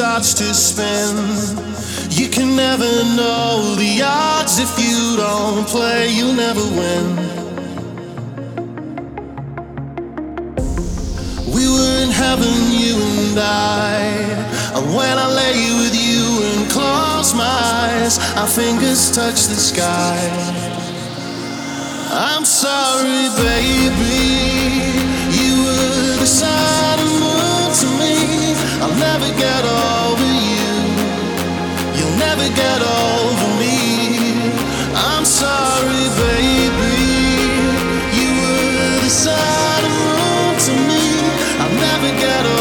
starts to spin. You can never know the odds if you don't play, you'll never win. We were in heaven, you and I. And when I lay with you and close my eyes, our fingers touch the sky. I'm sorry, baby. You were the sun I'll never get over you. You'll never get over me. I'm sorry, baby. You were the sun and moon to me. I'll never get over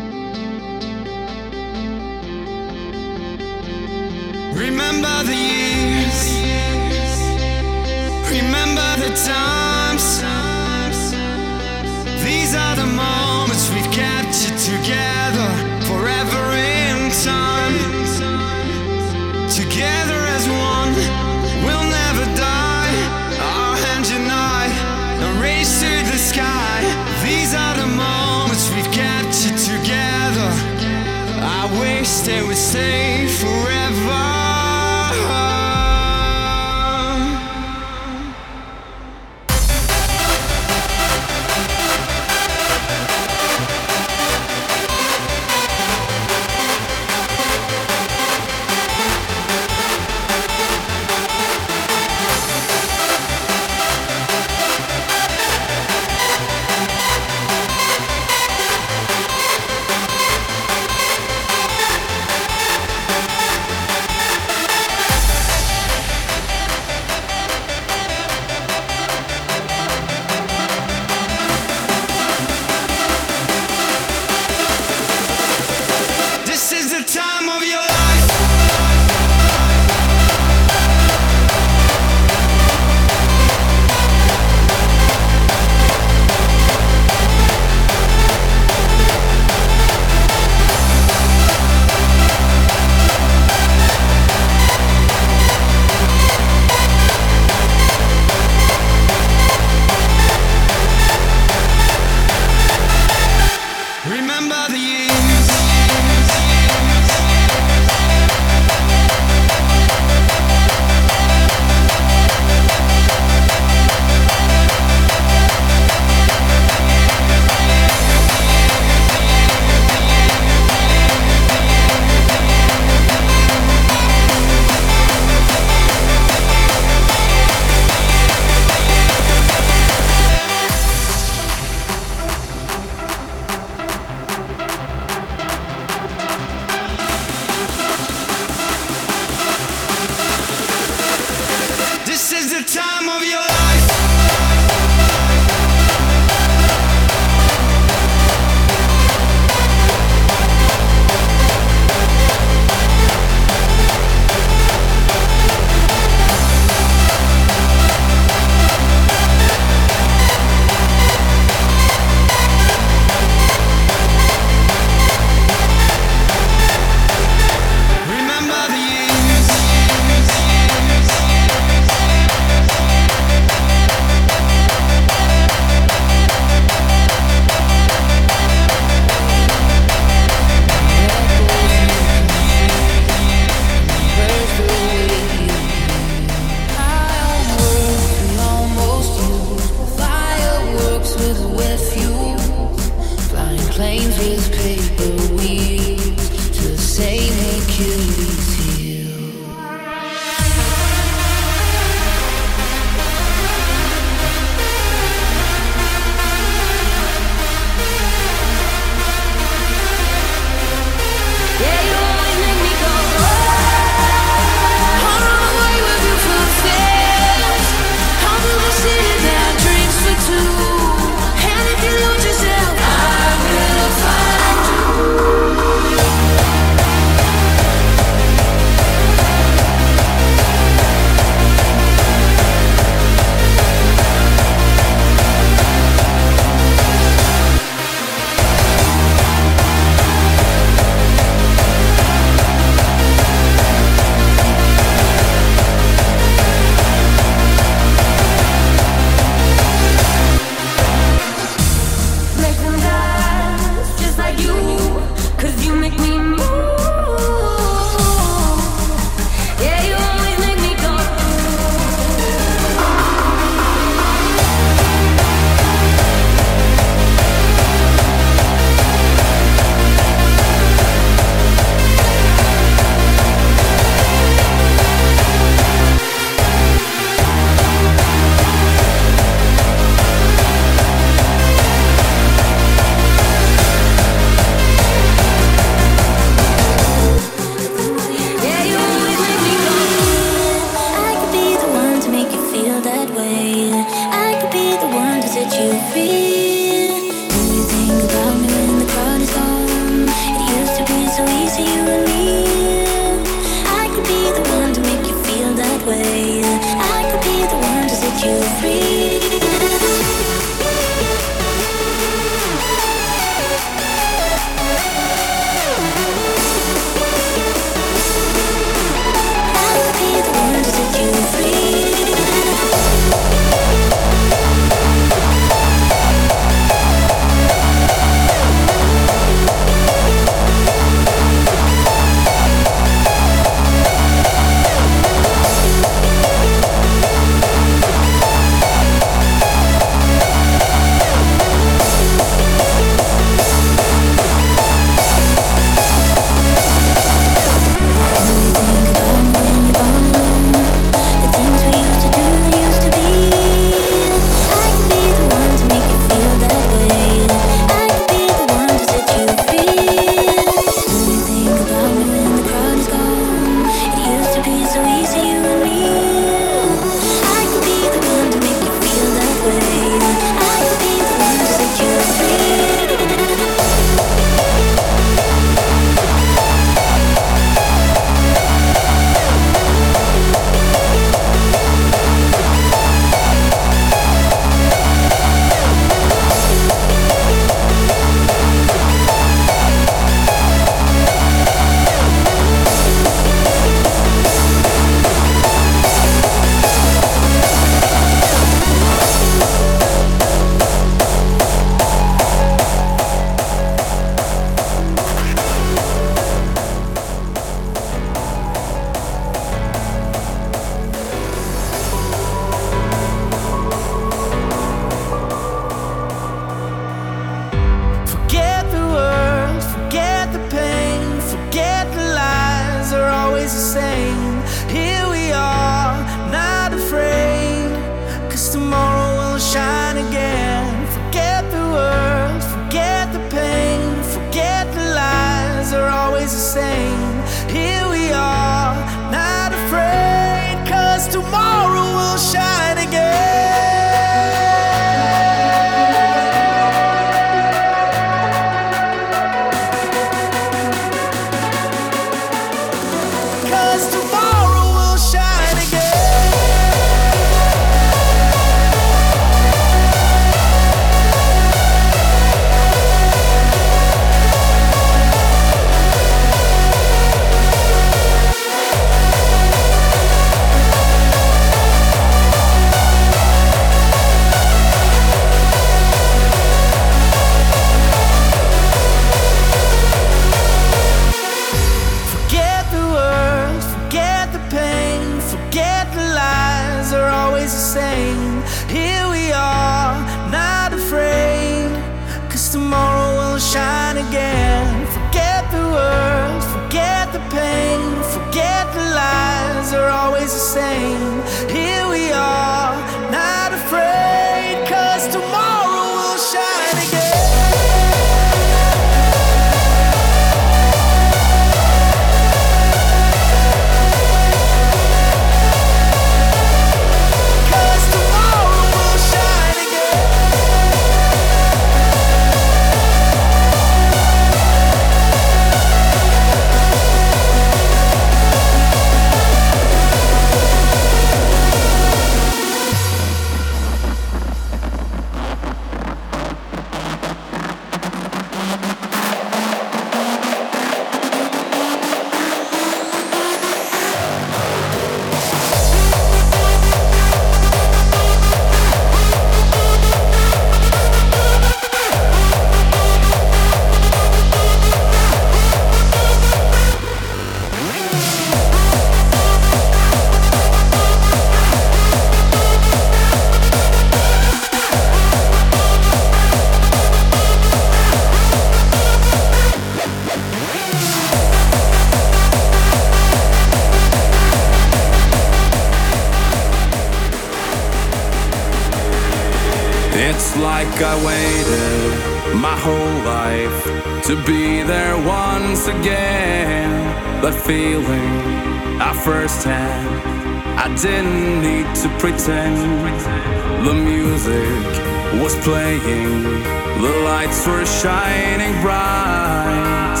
bright.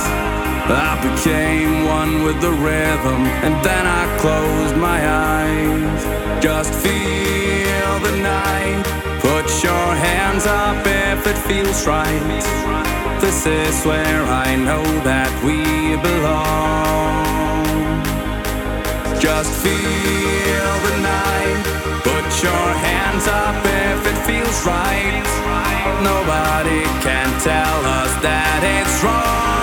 I became one with the rhythm, and then I closed my eyes. Just feel the night. Put your hands up if it feels right. This is where I know that we belong. Just feel the night. Put your hands up if it feels right. Nobody can tell us that it's wrong.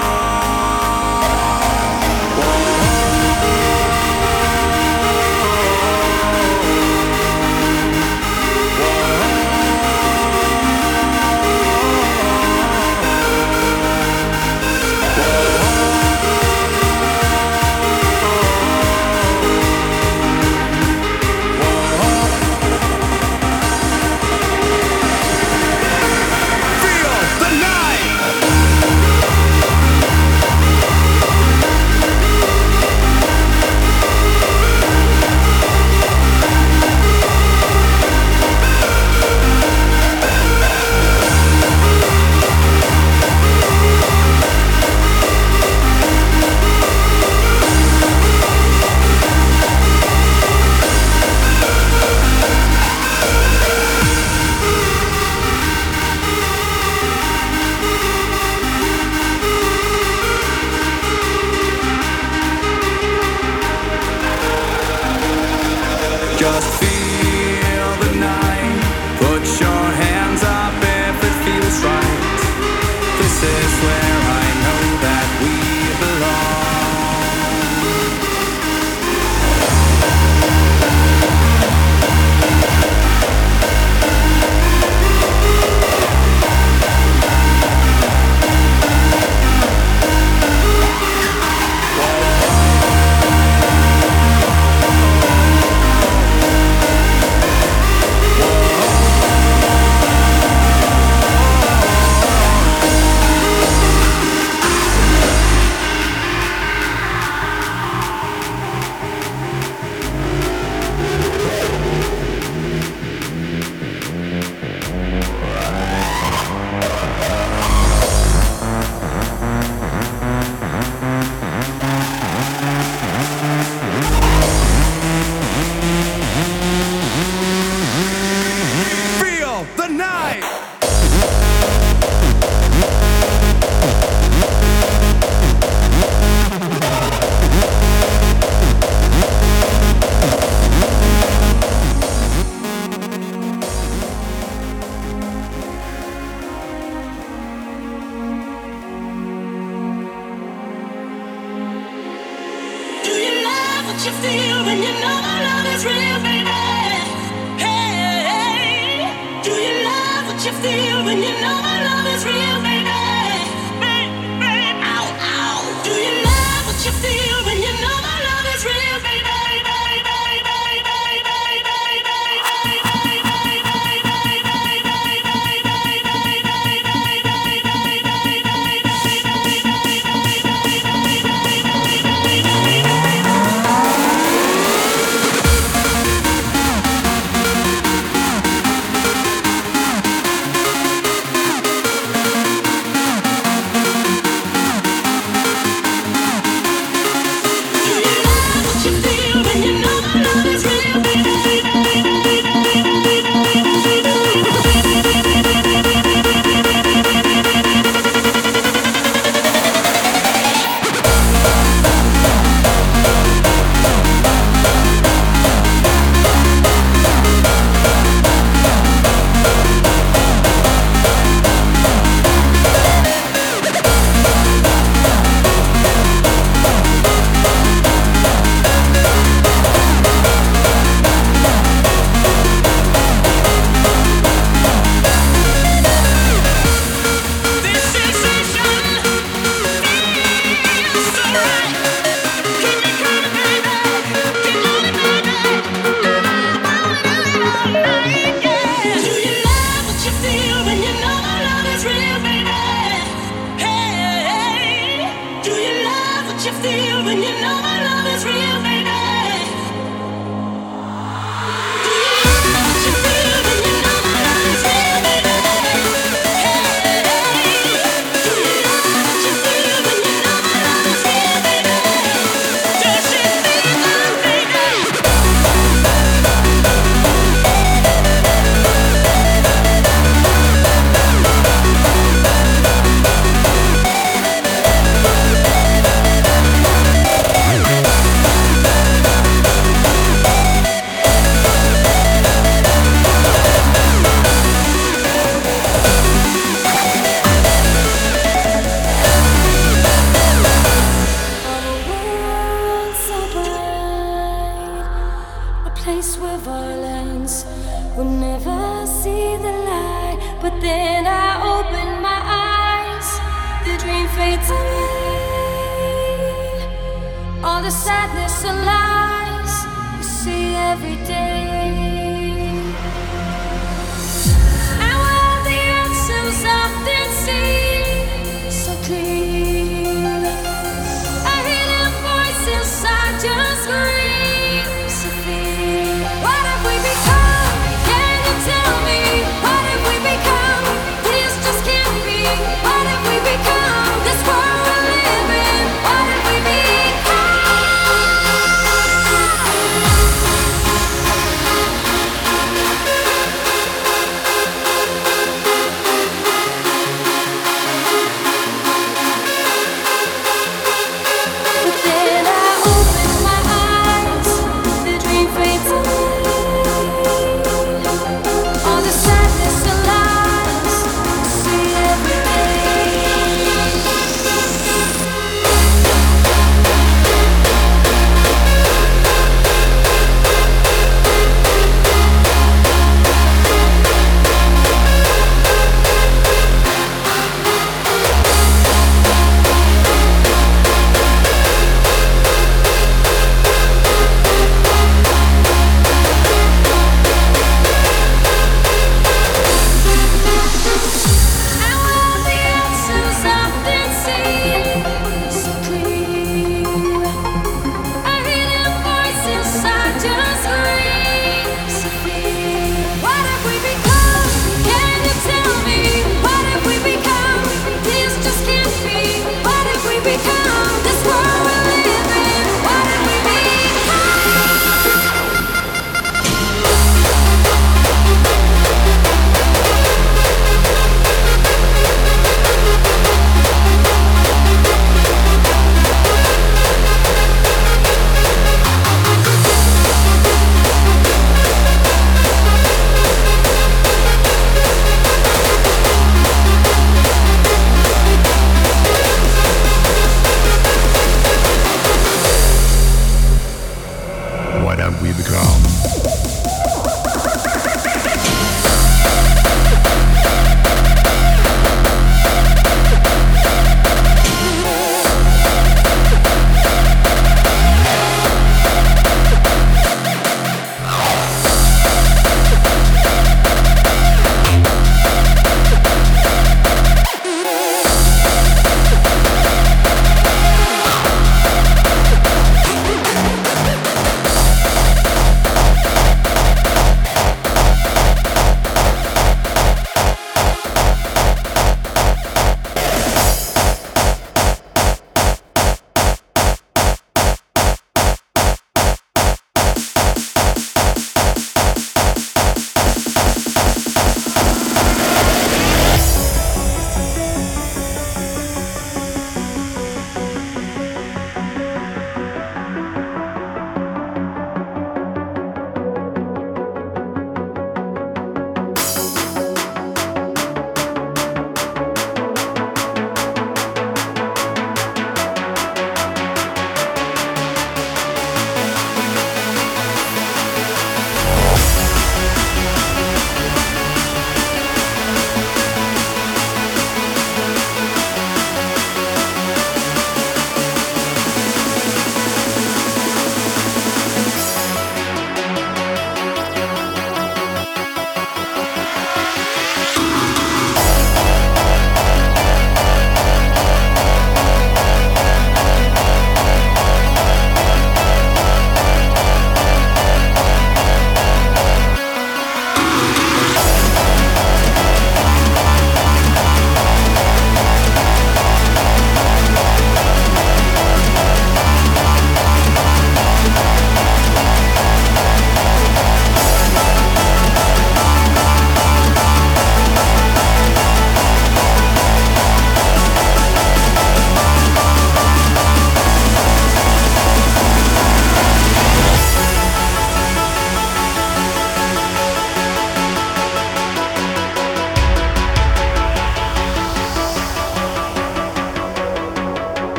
You feel when you know my love is real baby?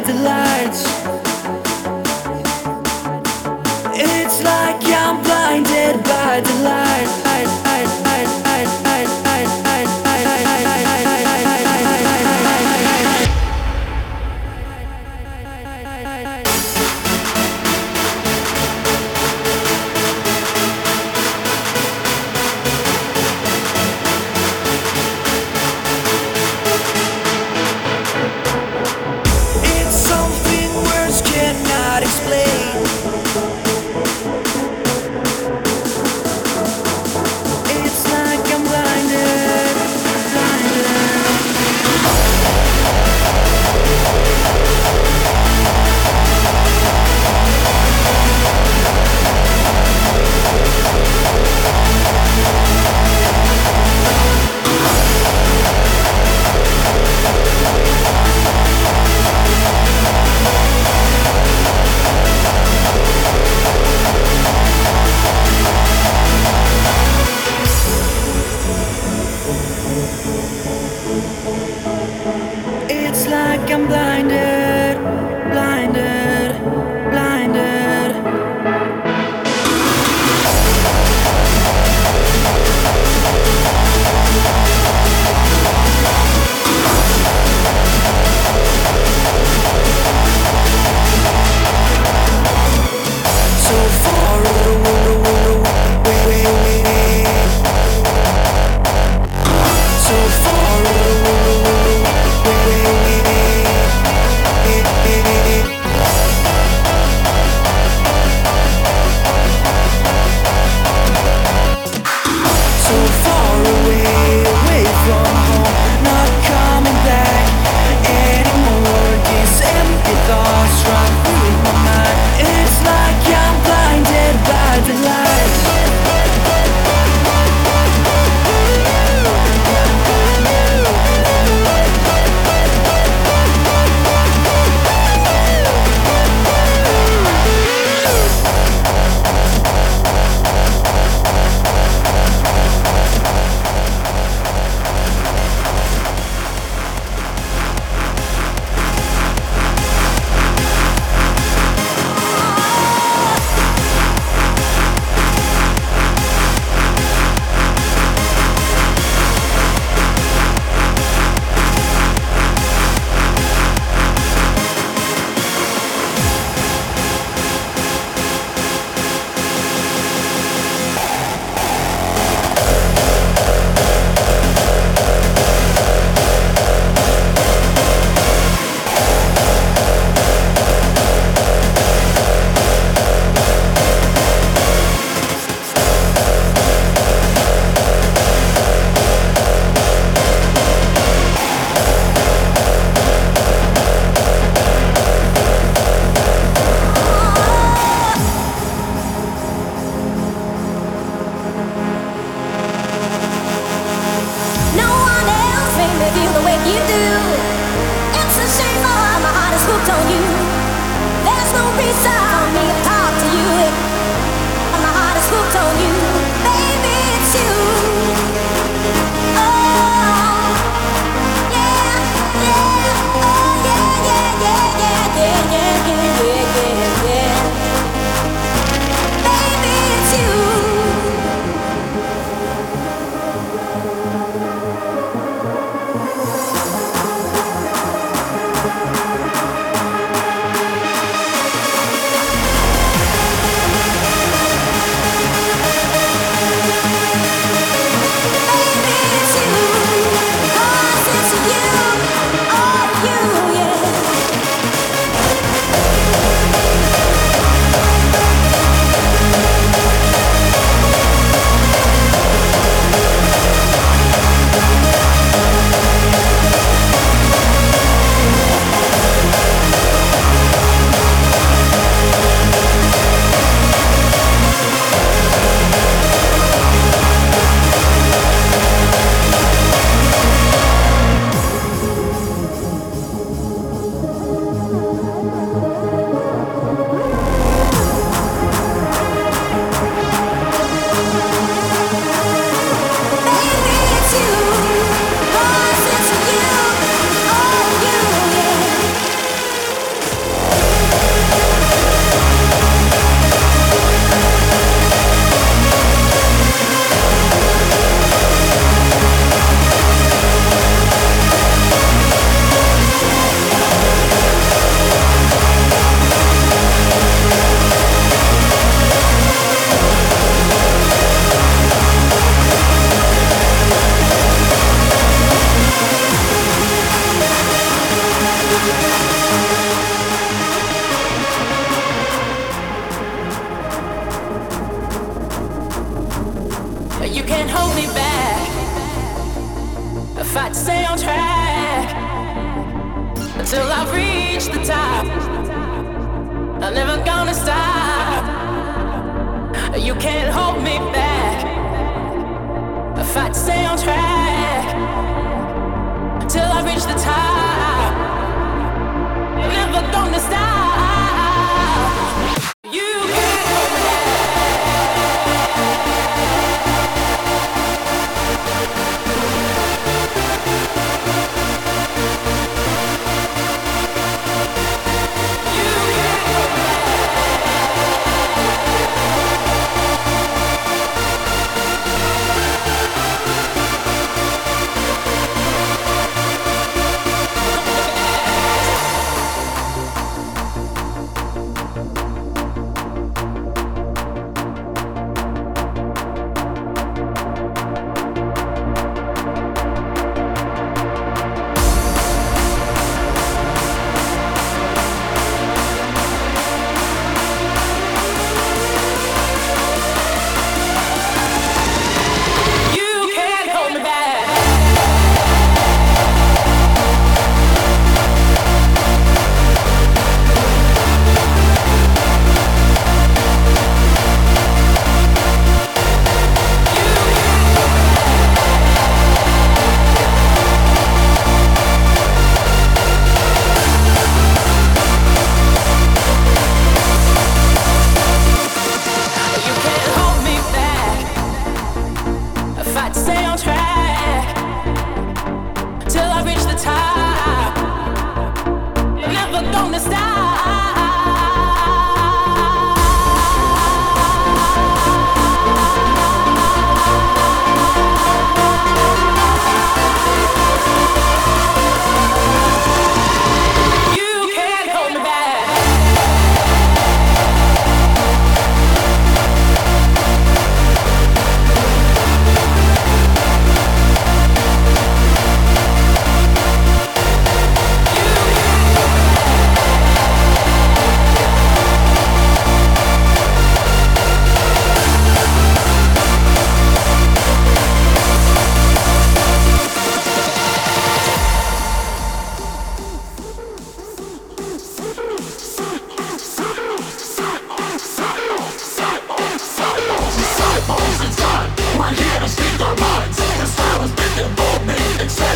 the lights. It's like I'm blinded by the light.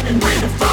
and wait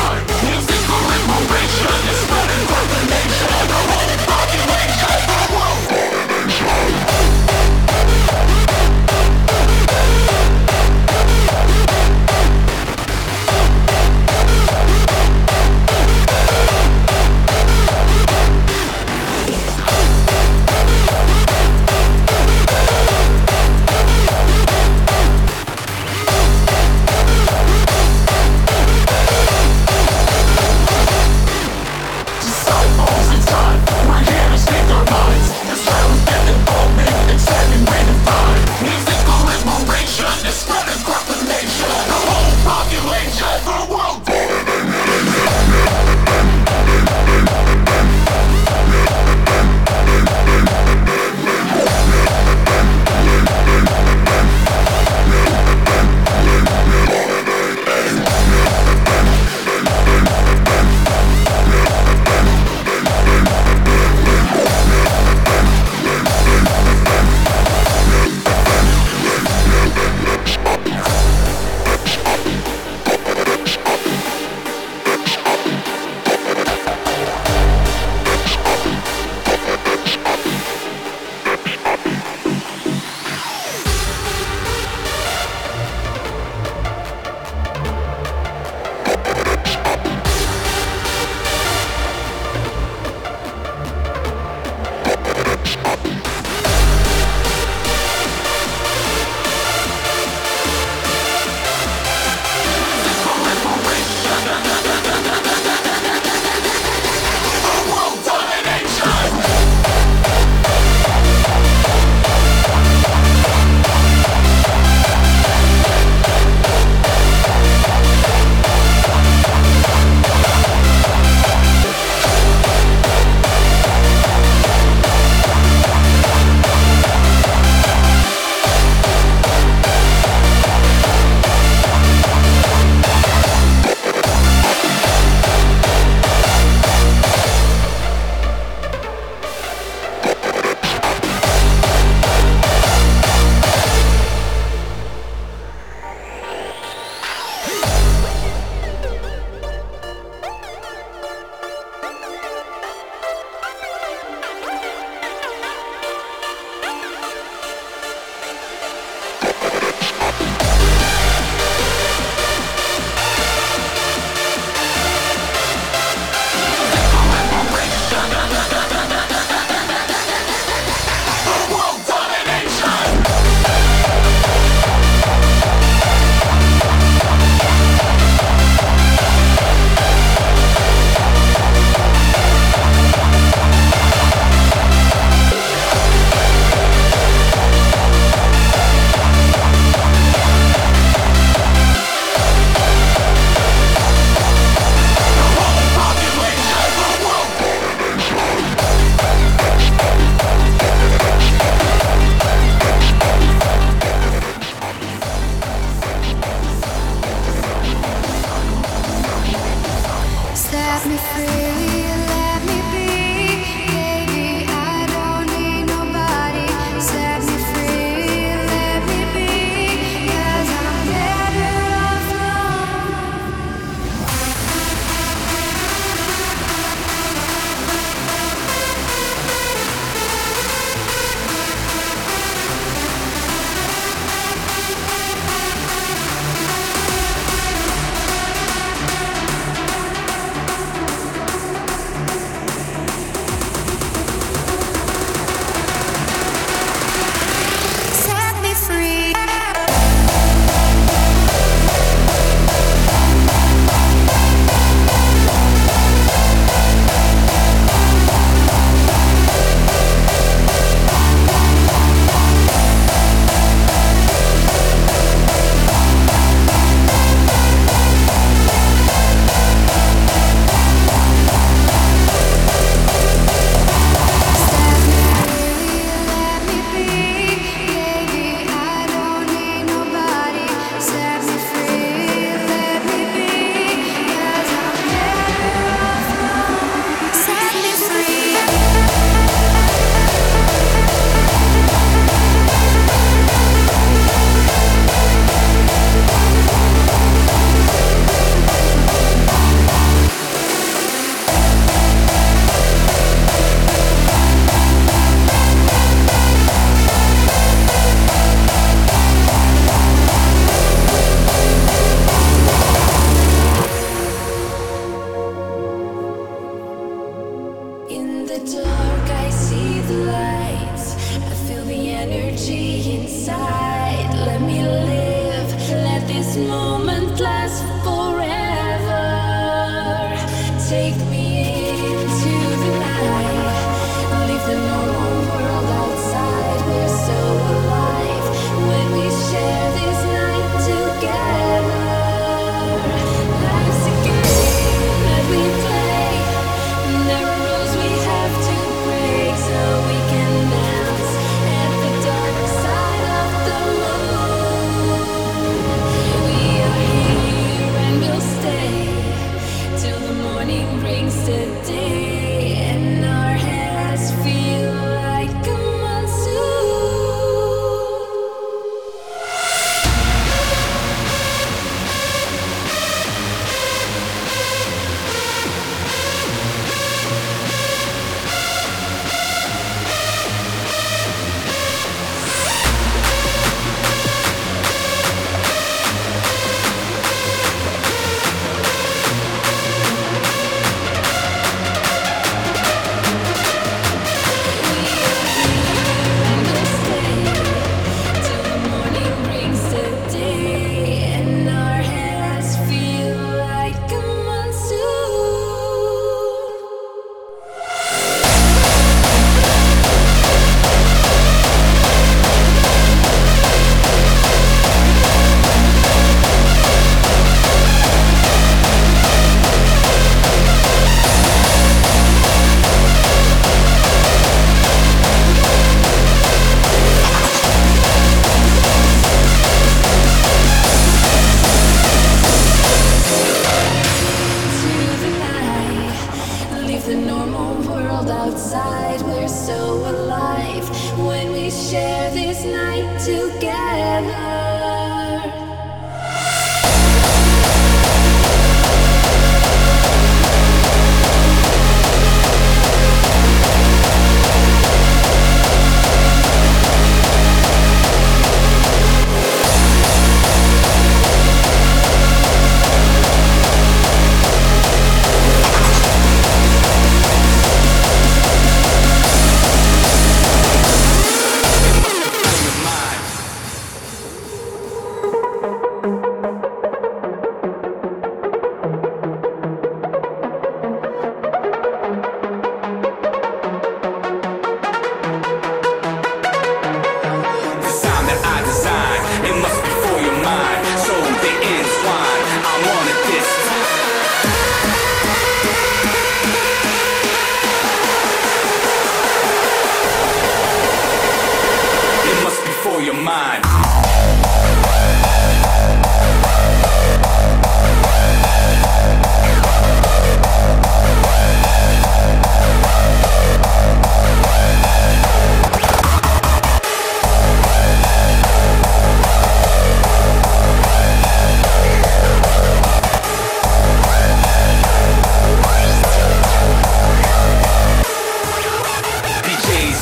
share this night together.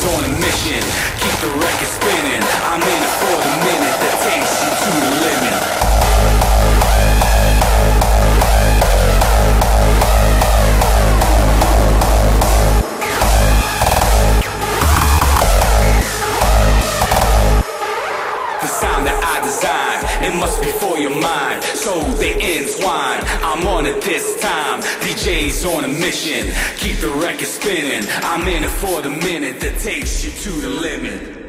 on a mission. Keep the record spinning. I'm in it for the minute that takes you to the limit. The sound that I design, It must be for your mind, so they entwine. I'm on it this time. DJ's on a mission. Keep the record spinning. I'm in it for the minute that takes you to the limit.